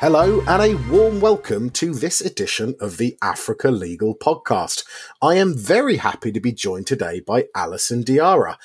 Hello, and a warm welcome to this edition of the Africa Legal Podcast. I am very happy to be joined today by Alison Diarra.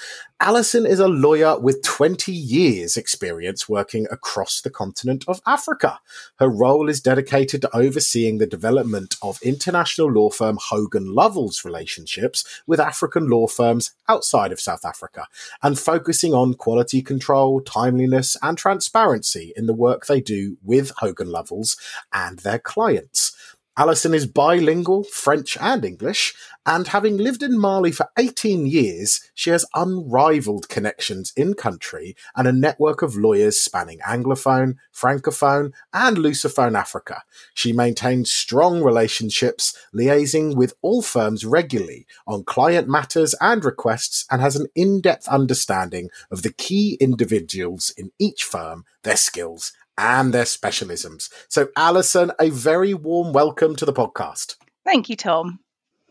Alison is a lawyer with 20 years' experience working across the continent of Africa. Her role is dedicated to overseeing the development of international law firm Hogan Lovells relationships with African law firms outside of South Africa and focusing on quality control, timeliness, and transparency in the work they do with Hogan Lovells and their clients. Alison is bilingual, French and English, and having lived in Mali for 18 years, she has unrivaled connections in country and a network of lawyers spanning Anglophone, Francophone, and Lusophone Africa. She maintains strong relationships, liaising with all firms regularly on client matters and requests, and has an in depth understanding of the key individuals in each firm, their skills, and their specialisms. So, Alison, a very warm welcome to the podcast. Thank you, Tom.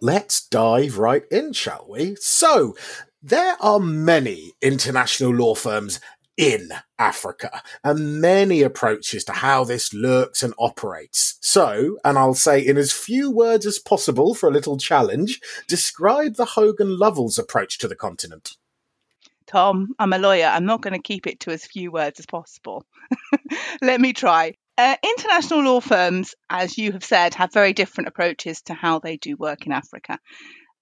Let's dive right in, shall we? So, there are many international law firms in Africa and many approaches to how this lurks and operates. So, and I'll say in as few words as possible for a little challenge, describe the Hogan Lovells approach to the continent. Tom, I'm a lawyer. I'm not going to keep it to as few words as possible. Let me try. Uh, international law firms, as you have said, have very different approaches to how they do work in Africa.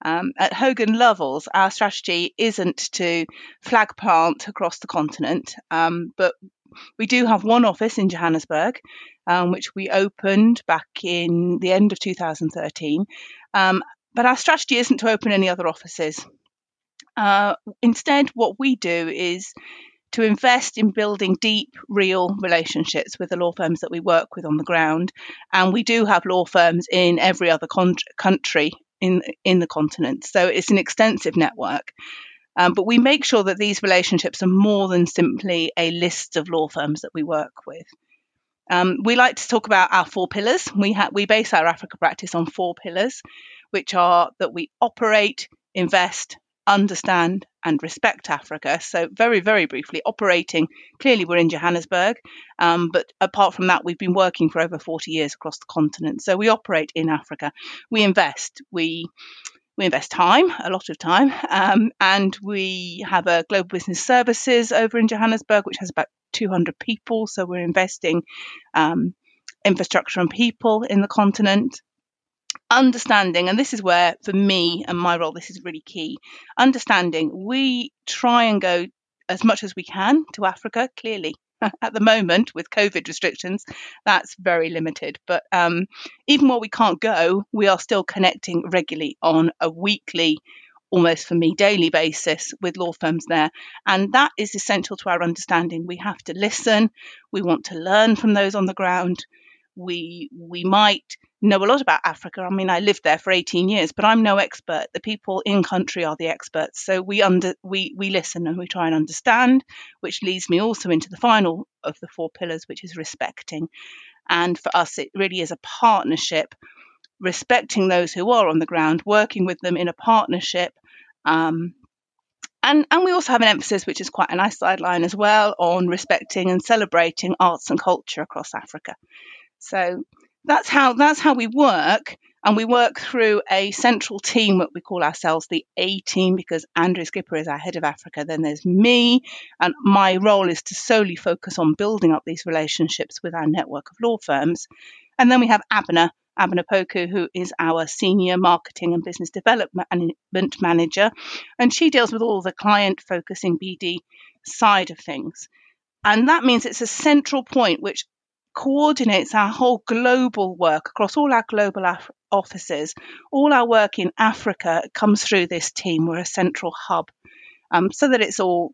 Um, at Hogan Lovells, our strategy isn't to flag plant across the continent, um, but we do have one office in Johannesburg, um, which we opened back in the end of 2013. Um, but our strategy isn't to open any other offices. Uh, instead, what we do is to invest in building deep, real relationships with the law firms that we work with on the ground. And we do have law firms in every other con- country in in the continent, so it's an extensive network. Um, but we make sure that these relationships are more than simply a list of law firms that we work with. Um, we like to talk about our four pillars. We ha- we base our Africa practice on four pillars, which are that we operate, invest, understand and respect Africa. So, very, very briefly, operating clearly, we're in Johannesburg, um, but apart from that, we've been working for over 40 years across the continent. So, we operate in Africa. We invest. We we invest time, a lot of time, um, and we have a global business services over in Johannesburg, which has about 200 people. So we're investing um, infrastructure and people in the continent understanding, and this is where, for me and my role, this is really key. Understanding, we try and go as much as we can to Africa, clearly. At the moment, with COVID restrictions, that's very limited. But um, even while we can't go, we are still connecting regularly on a weekly, almost for me, daily basis with law firms there. And that is essential to our understanding. We have to listen, we want to learn from those on the ground. We, we might know a lot about Africa. I mean, I lived there for 18 years, but I'm no expert. The people in country are the experts. So we under we we listen and we try and understand, which leads me also into the final of the four pillars, which is respecting. And for us, it really is a partnership, respecting those who are on the ground, working with them in a partnership. Um, and, and we also have an emphasis, which is quite a nice sideline as well, on respecting and celebrating arts and culture across Africa. So that's how that's how we work. And we work through a central team what we call ourselves the A team because Andrew Skipper is our head of Africa then there's me. And my role is to solely focus on building up these relationships with our network of law firms. And then we have Abena Abena Poku, who is our senior marketing and business development manager, and she deals with all the client focusing BD side of things. And that means it's a central point which coordinates our whole global work across all our global af- offices. All our work in Africa comes through this team. We're a central hub um, so that it's all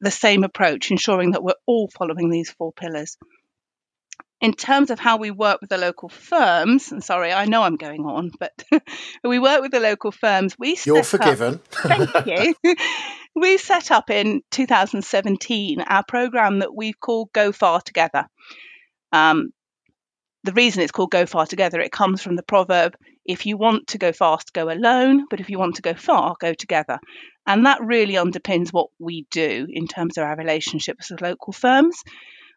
the same approach, ensuring that we're all following these four pillars. In terms of how we work with the local firms, and sorry, I know I'm going on, but we work with the local firms. We you're forgiven. Up, thank you. we set up in 2017 our program that we call Go Far Together. Um, the reason it's called Go Far Together, it comes from the proverb if you want to go fast, go alone, but if you want to go far, go together. And that really underpins what we do in terms of our relationships with local firms.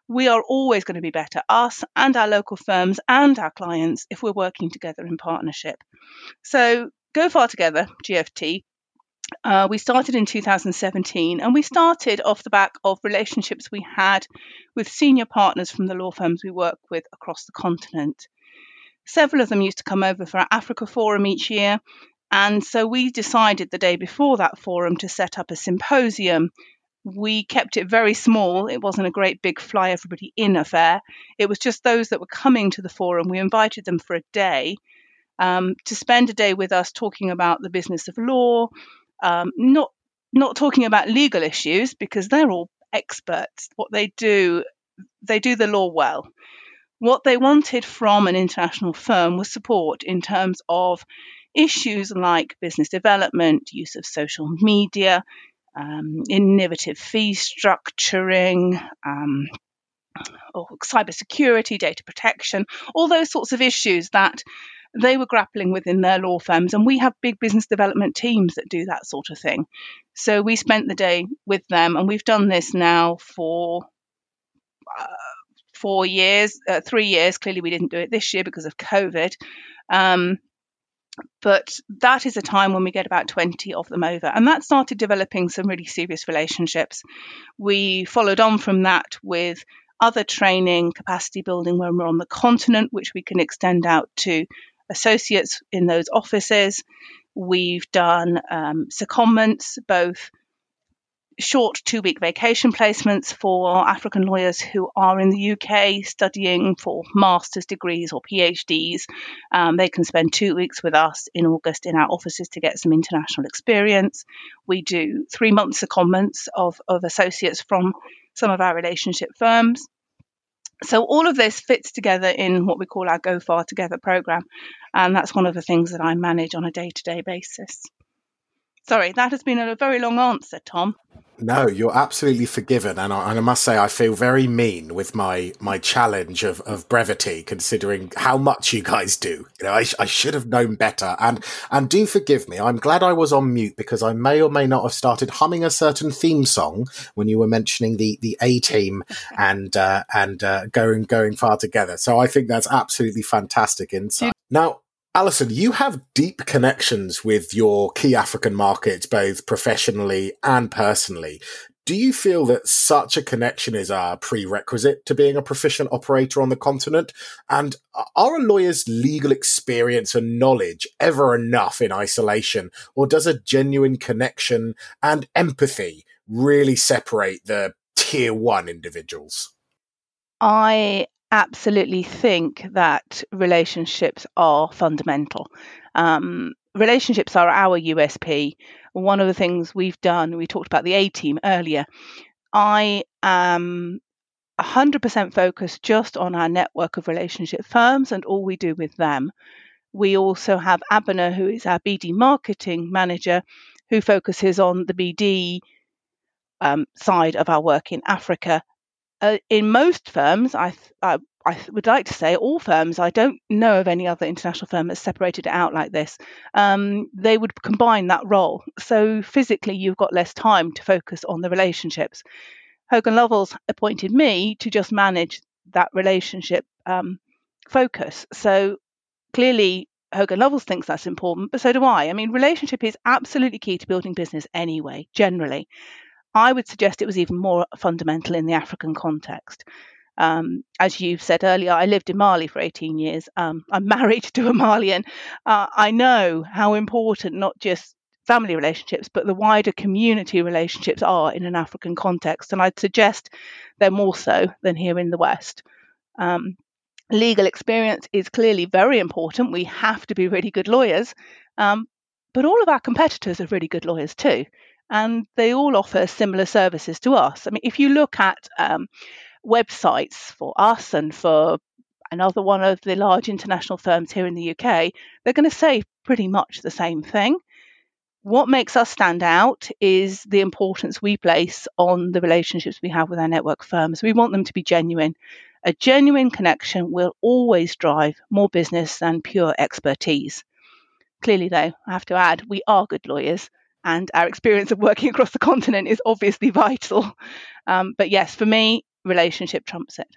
we are always going to be better, us and our local firms and our clients, if we're working together in partnership. So, Go Far Together, GFT, uh, we started in 2017 and we started off the back of relationships we had with senior partners from the law firms we work with across the continent. Several of them used to come over for our Africa Forum each year, and so we decided the day before that forum to set up a symposium. We kept it very small. It wasn't a great big fly everybody in affair. It was just those that were coming to the forum. We invited them for a day um, to spend a day with us talking about the business of law, um, not not talking about legal issues because they're all experts. What they do, they do the law well. What they wanted from an international firm was support in terms of issues like business development, use of social media, um, innovative fee structuring, um, or cybersecurity, data protection, all those sorts of issues that they were grappling with in their law firms. And we have big business development teams that do that sort of thing. So we spent the day with them, and we've done this now for uh, four years, uh, three years. Clearly, we didn't do it this year because of COVID. Um, but that is a time when we get about 20 of them over. And that started developing some really serious relationships. We followed on from that with other training, capacity building when we're on the continent, which we can extend out to associates in those offices. We've done um, secondments, both short two week vacation placements for African lawyers who are in the UK studying for master's degrees or PhDs. Um, they can spend two weeks with us in August in our offices to get some international experience. We do three month secondments of, of associates from some of our relationship firms. So all of this fits together in what we call our Go Far Together program, and that's one of the things that I manage on a day to day basis. Sorry, that has been a very long answer, Tom. No, you're absolutely forgiven, and I, and I, must say I feel very mean with my my challenge of, of brevity, considering how much you guys do. You know, I, I should have known better, and and do forgive me. I'm glad I was on mute because I may or may not have started humming a certain theme song when you were mentioning the the A team and uh, and uh, going going far together. So I think that's absolutely fantastic insight. Now, Alison, you have deep connections with your key African markets, both professionally and personally. Do you feel that such a connection is a prerequisite to being a proficient operator on the continent? And are a lawyer's legal experience and knowledge ever enough in isolation? Or does a genuine connection and empathy really separate the tier one individuals? I absolutely think that relationships are fundamental. Um, relationships are our USP. One of the things we've done, we talked about the A team earlier. I am 100% focused just on our network of relationship firms and all we do with them. We also have Abena, who is our BD marketing manager, who focuses on the BD um, side of our work in Africa uh, in most firms, I, I, I would like to say all firms. I don't know of any other international firm that's separated it out like this. Um, they would combine that role. So physically, you've got less time to focus on the relationships. Hogan Lovells appointed me to just manage that relationship um, focus. So clearly, Hogan Lovells thinks that's important, but so do I. I mean, relationship is absolutely key to building business anyway, generally. I would suggest it was even more fundamental in the African context. Um, as you said earlier, I lived in Mali for 18 years. Um, I'm married to a Malian. Uh, I know how important not just family relationships, but the wider community relationships are in an African context. And I'd suggest they're more so than here in the West. Um, legal experience is clearly very important. We have to be really good lawyers. Um, but all of our competitors are really good lawyers too and they all offer similar services to us. I mean, if you look at um, websites for us and for another one of the large international firms here in the UK, they're going to say pretty much the same thing. What makes us stand out is the importance we place on the relationships we have with our network firms. We want them to be genuine. A genuine connection will always drive more business than pure expertise. Clearly, though, I have to add, we are good lawyers and our experience of working across the continent is obviously vital. Um, but yes, for me, relationship trumps it.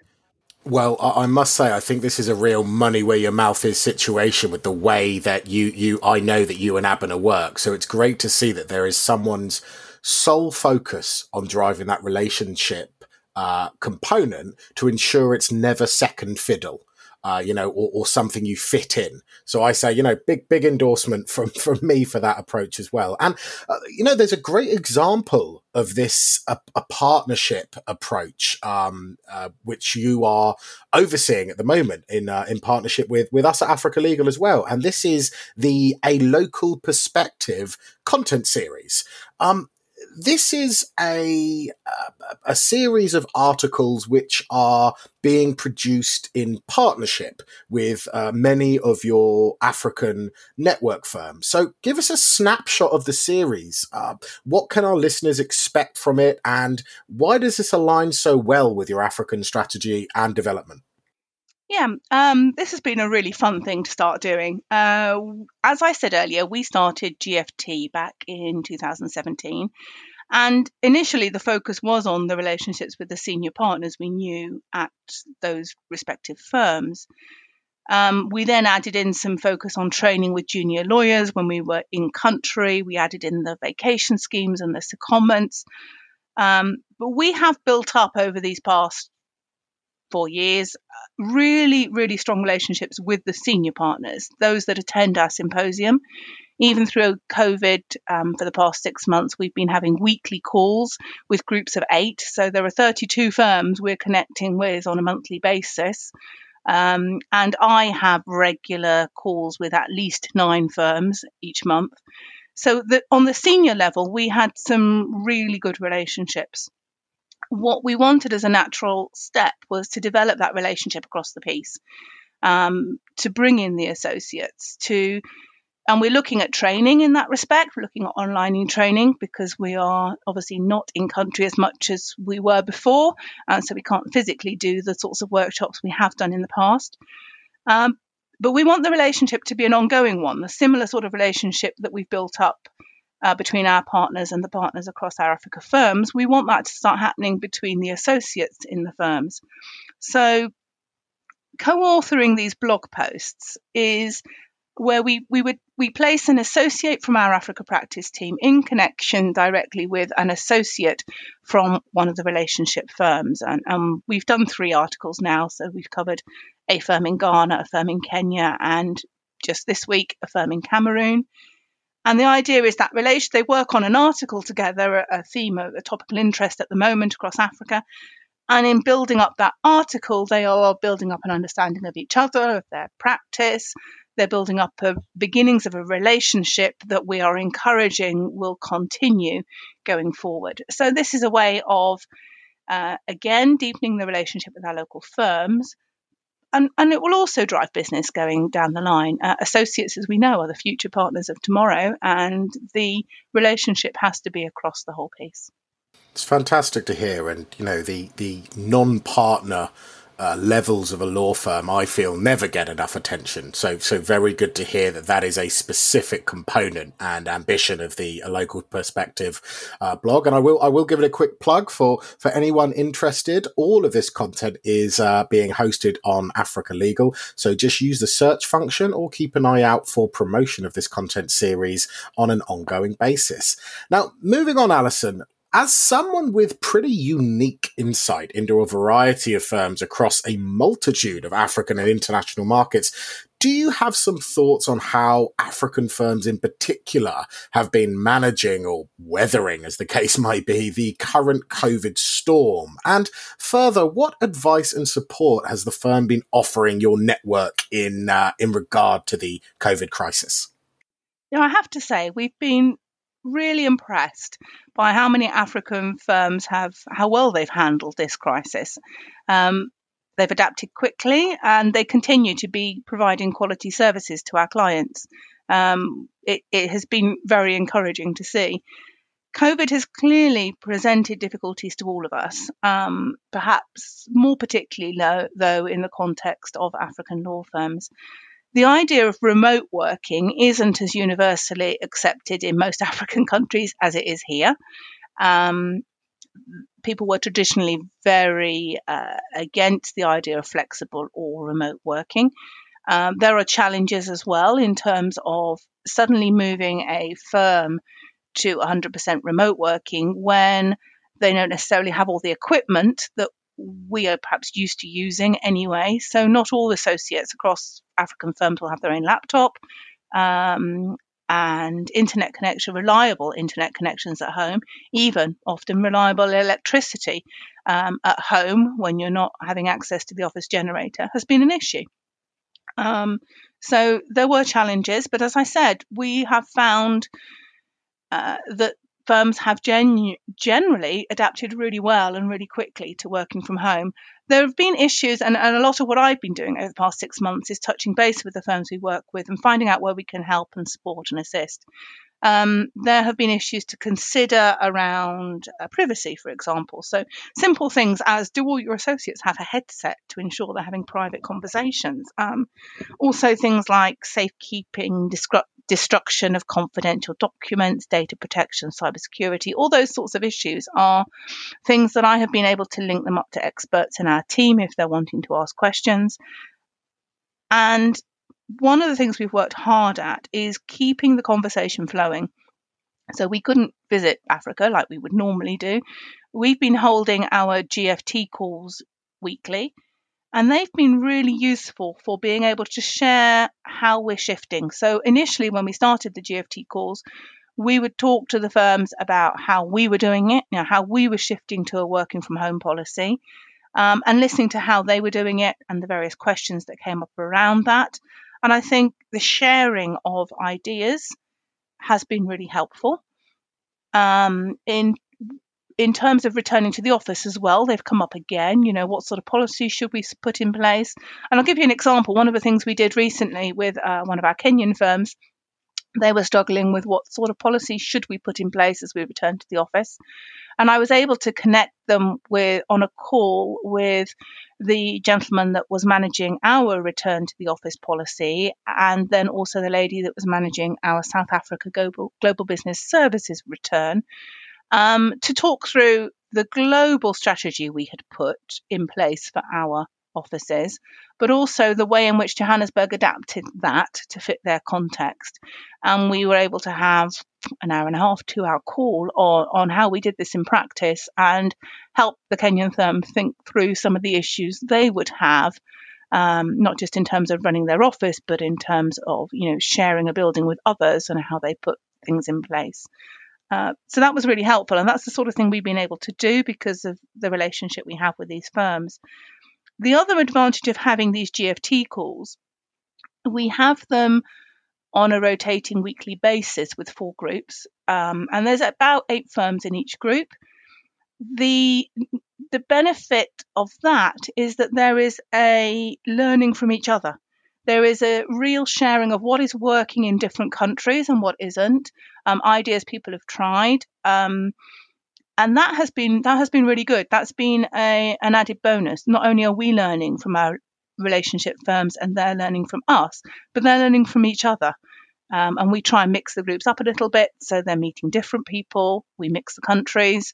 Well, I must say, I think this is a real money where your mouth is situation with the way that you, you, I know that you and Abena work. So it's great to see that there is someone's sole focus on driving that relationship uh, component to ensure it's never second fiddle uh, you know, or, or, something you fit in. So I say, you know, big, big endorsement from, from me for that approach as well. And, uh, you know, there's a great example of this, a, a partnership approach, um, uh, which you are overseeing at the moment in, uh, in partnership with, with us at Africa Legal as well. And this is the A Local Perspective content series. Um, this is a a series of articles which are being produced in partnership with uh, many of your African network firms. So, give us a snapshot of the series. Uh, what can our listeners expect from it, and why does this align so well with your African strategy and development? Yeah, um, this has been a really fun thing to start doing. Uh, as I said earlier, we started GFT back in 2017. And initially, the focus was on the relationships with the senior partners we knew at those respective firms. Um, we then added in some focus on training with junior lawyers when we were in country. We added in the vacation schemes and the secondments. Um, but we have built up over these past four years, really, really strong relationships with the senior partners, those that attend our symposium. Even through COVID um, for the past six months, we've been having weekly calls with groups of eight. So there are 32 firms we're connecting with on a monthly basis. Um, and I have regular calls with at least nine firms each month. So that on the senior level, we had some really good relationships what we wanted as a natural step was to develop that relationship across the piece, um, to bring in the associates, to and we're looking at training in that respect. We're looking at online training because we are obviously not in country as much as we were before, and so we can't physically do the sorts of workshops we have done in the past. Um, but we want the relationship to be an ongoing one, the similar sort of relationship that we've built up uh, between our partners and the partners across our Africa firms, we want that to start happening between the associates in the firms. So, co authoring these blog posts is where we, we would we place an associate from our Africa practice team in connection directly with an associate from one of the relationship firms. And um, we've done three articles now. So we've covered a firm in Ghana, a firm in Kenya, and just this week, a firm in Cameroon. And the idea is that relation they work on an article together, a, theme, a, topical interest at the moment across Africa. And in building up that article, they are building up an understanding of each other, of their practice. They're building up a, beginnings of a relationship that we are encouraging will continue going forward. So, this is a way of, uh, again, deepening the relationship with our local firms, and, and it will also drive business going down the line. Uh, associates, as we know, are the future partners of tomorrow, and the relationship has to be across the whole piece. It's fantastic to hear, and you know the the non-partner uh, levels of a law firm, I feel, never get enough attention. So, so very good to hear that that is a specific component and ambition of the local perspective uh, blog. And I will, I will give it a quick plug for for anyone interested. All of this content is uh, being hosted on Africa Legal, so just use the search function or keep an eye out for promotion of this content series on an ongoing basis. Now, moving on, Alison, as someone with pretty unique insight into a variety of firms across a multitude of African and international markets, do you have some thoughts on how African firms in particular have been managing or weathering, as the case might be, the current COVID storm? And further, what advice and support has the firm been offering your network in uh, in regard to the COVID crisis? Know, I have to say, we've been really impressed by how many African firms have, how well they've handled this crisis. Um, they've adapted quickly and they continue to be providing quality services to our clients. Um, it, it, has been very encouraging to see. COVID has clearly presented difficulties to all of us, um, perhaps more particularly though in the context of African law firms the idea of remote working isn't as universally accepted in most African countries as it is here. Um, people were traditionally very uh, against the idea of flexible or remote working. Um, there are challenges as well in terms of suddenly moving a firm to 100% remote working when they don't necessarily have all the equipment that we are perhaps used to using anyway. So, not all associates across African firms will have their own laptop. Um, and internet connection, reliable internet connections at home, even often reliable electricity um, at home when you're not having access to the office generator has been an issue. Um, so there were challenges, but as I said, we have found uh, that firms have genu- generally adapted really well and really quickly to working from home. There have been issues, and, and, a lot of what I've been doing over the past six months is touching base with the firms we work with and finding out where we can help and support and assist. Um, there have been issues to consider around uh, privacy, for example. So, simple things as do all your associates have a headset to ensure they're having private conversations? Um, also, things like safekeeping, destruction of confidential documents, data protection, cybersecurity, all those sorts of issues are things that I have been able to link them up to experts in our team if they're wanting to ask questions. And one of the things we've worked hard at is keeping the conversation flowing. So we couldn't visit Africa like we would normally do. We've been holding our GFT calls weekly, and they've been really useful for being able to share how we're shifting. So initially, when we started the GFT calls, we would talk to the firms about how we were doing it, you know, how we were shifting to a working from home policy, um, and listening to how they were doing it and the various questions that came up around that. And I think the sharing of ideas has been really helpful. Um, in in terms of returning to the office as well, they've come up again. You know, what sort of policies should we put in place? And I'll give you an example. One of the things we did recently with uh, one of our Kenyan firms, they were struggling with what sort of policies should we put in place as we return to the office. And I was able to connect them with on a call with the gentleman that was managing our return to the office policy, and then also the lady that was managing our South Africa Global, Global Business Services return um, to talk through the global strategy we had put in place for our offices, but also the way in which Johannesburg adapted that to fit their context. And we were able to have an hour and a half, two hour call on, on how we did this in practice and help the Kenyan firm think through some of the issues they would have. Um, not just in terms of running their office, but in terms of you know sharing a building with others and how they put things in place. Uh, so that was really helpful, and that's the sort of thing we've been able to do because of the relationship we have with these firms. The other advantage of having these GFT calls, we have them on a rotating weekly basis with four groups, um, and there's about eight firms in each group. The the benefit of that is that there is a learning from each other. There is a real sharing of what is working in different countries and what isn't, um, ideas people have tried. Um, and that has been that has been really good. That's been a, an added bonus. Not only are we learning from our relationship firms and they're learning from us, but they're learning from each other. Um, and we try and mix the groups up a little bit so they're meeting different people. We mix the countries,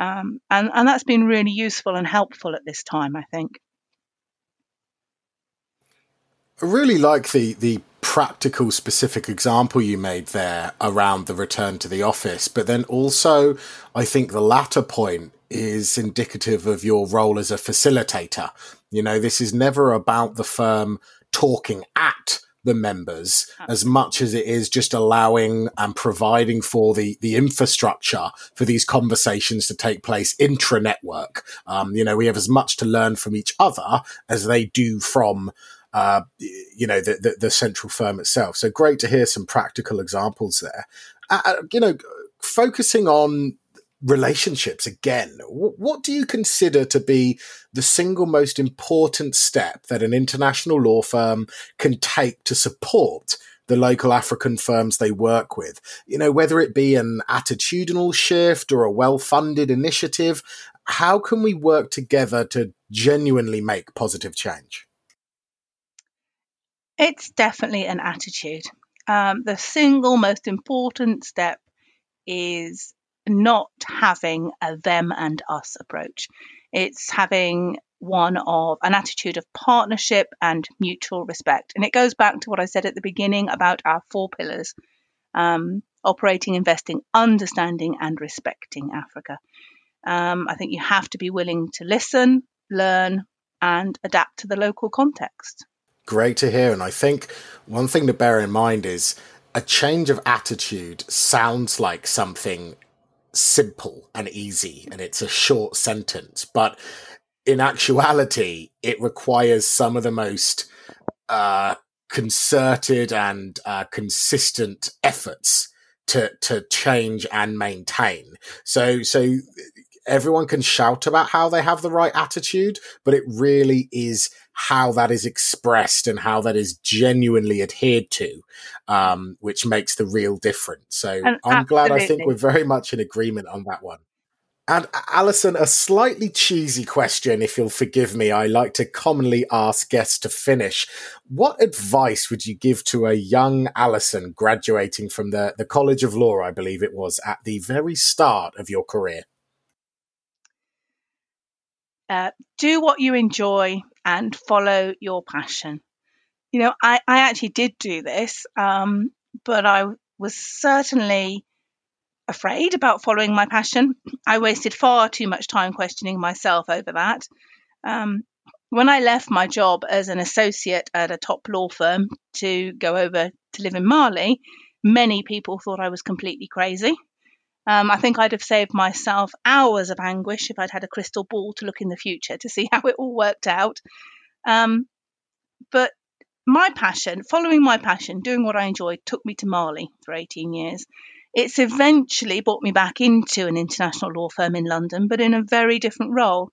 um, and and that's been really useful and helpful at this time. I think. I really like the the practical specific example you made there around the return to the office, but then also I think the latter point is indicative of your role as a facilitator. You know, this is never about the firm talking at the members as much as it is just allowing and providing for the the infrastructure for these conversations to take place intra network. Um, you know, we have as much to learn from each other as they do from uh, you know, the, the, the, central firm itself. So great to hear some practical examples there. Uh, you know, focusing on relationships again, what do you consider to be the single most important step that an international law firm can take to support the local African firms they work with. You know, whether it be an attitudinal shift or a well funded initiative, how can we work together to genuinely make positive change? It's definitely an attitude. Um, the single most important step is not having a them and us approach. It's having one of an attitude of partnership and mutual respect. And it goes back to what I said at the beginning about our four pillars um, operating, investing, understanding, and respecting Africa. Um, I think you have to be willing to listen, learn, and adapt to the local context. Great to hear. And I think one thing to bear in mind is a change of attitude sounds like something simple and easy and it's a short sentence, but in actuality, it requires some of the most uh, concerted and uh, consistent efforts to to change and maintain. So so everyone can shout about how they have the right attitude, but it really is how that is expressed and how that is genuinely adhered to, um, which makes the real difference. So and I'm absolutely. glad I think we're very much in agreement on that one. And Alison, a slightly cheesy question, if you'll forgive me, I like to commonly ask guests to finish. What advice would you give to a young Alison graduating from the, the College of Law, I believe it was, at the very start of your career? Uh, do what you enjoy and follow your passion. You know, I, I actually did do this, um, but I was certainly afraid about following my passion. I wasted far too much time questioning myself over that. Um, when I left my job as an associate at a top law firm to go over to live in Mali, many people thought I was completely crazy. Um, I think I'd have saved myself hours of anguish if I'd had a crystal ball to look in the future to see how it all worked out. Um, but my passion, following my passion, doing what I enjoyed, took me to Mali for 18 years. It's eventually brought me back into an international law firm in London, but in a very different role.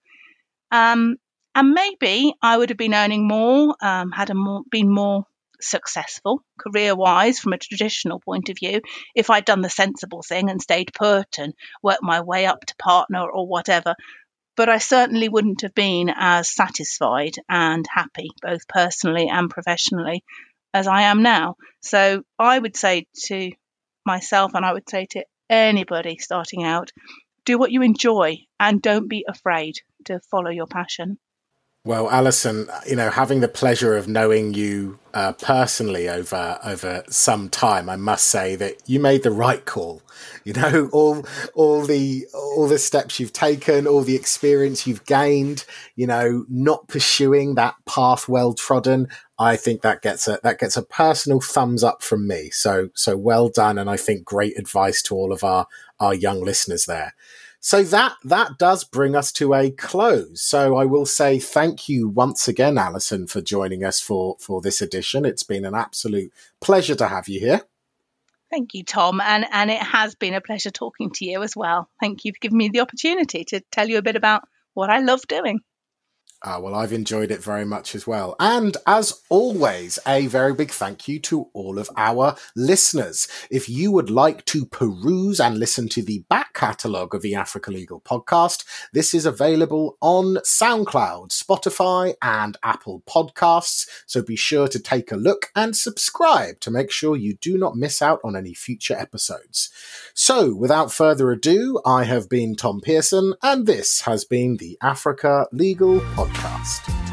Um, and maybe I would have been earning more, um, had more, been more successful career wise from a traditional point of view if I'd done the sensible thing and stayed put and worked my way up to partner or whatever. But I certainly wouldn't have been as satisfied and happy, both personally and professionally, as I am now. So I would say to myself, and I would say to anybody starting out, do what you enjoy and don't be afraid to follow your passion. Well, Alison, you know, having the pleasure of knowing you uh, personally over over some time, I must say that you made the right call. You know, all all the all the steps you've taken, all the experience you've gained. You know, not pursuing that path well trodden. I think that gets a that gets a personal thumbs up from me. So so well done, and I think great advice to all of our our young listeners there. So that that does bring us to a close. So I will say thank you once again, Alison, for joining us for for this edition. It's been an absolute pleasure to have you here. Thank you, Tom, and and it has been a pleasure talking to you as well. Thank you for giving me the opportunity to tell you a bit about what I love doing. Uh, well, I've enjoyed it very much as well. And as always, a very big thank you to all of our listeners. If you would like to peruse and listen to the back catalogue of the Africa Legal podcast, this is available on SoundCloud, Spotify, and Apple Podcasts. So be sure to take a look and subscribe to make sure you do not miss out on any future episodes. So, without further ado, I have been Tom Pearson, and this has been the Africa Legal podcast.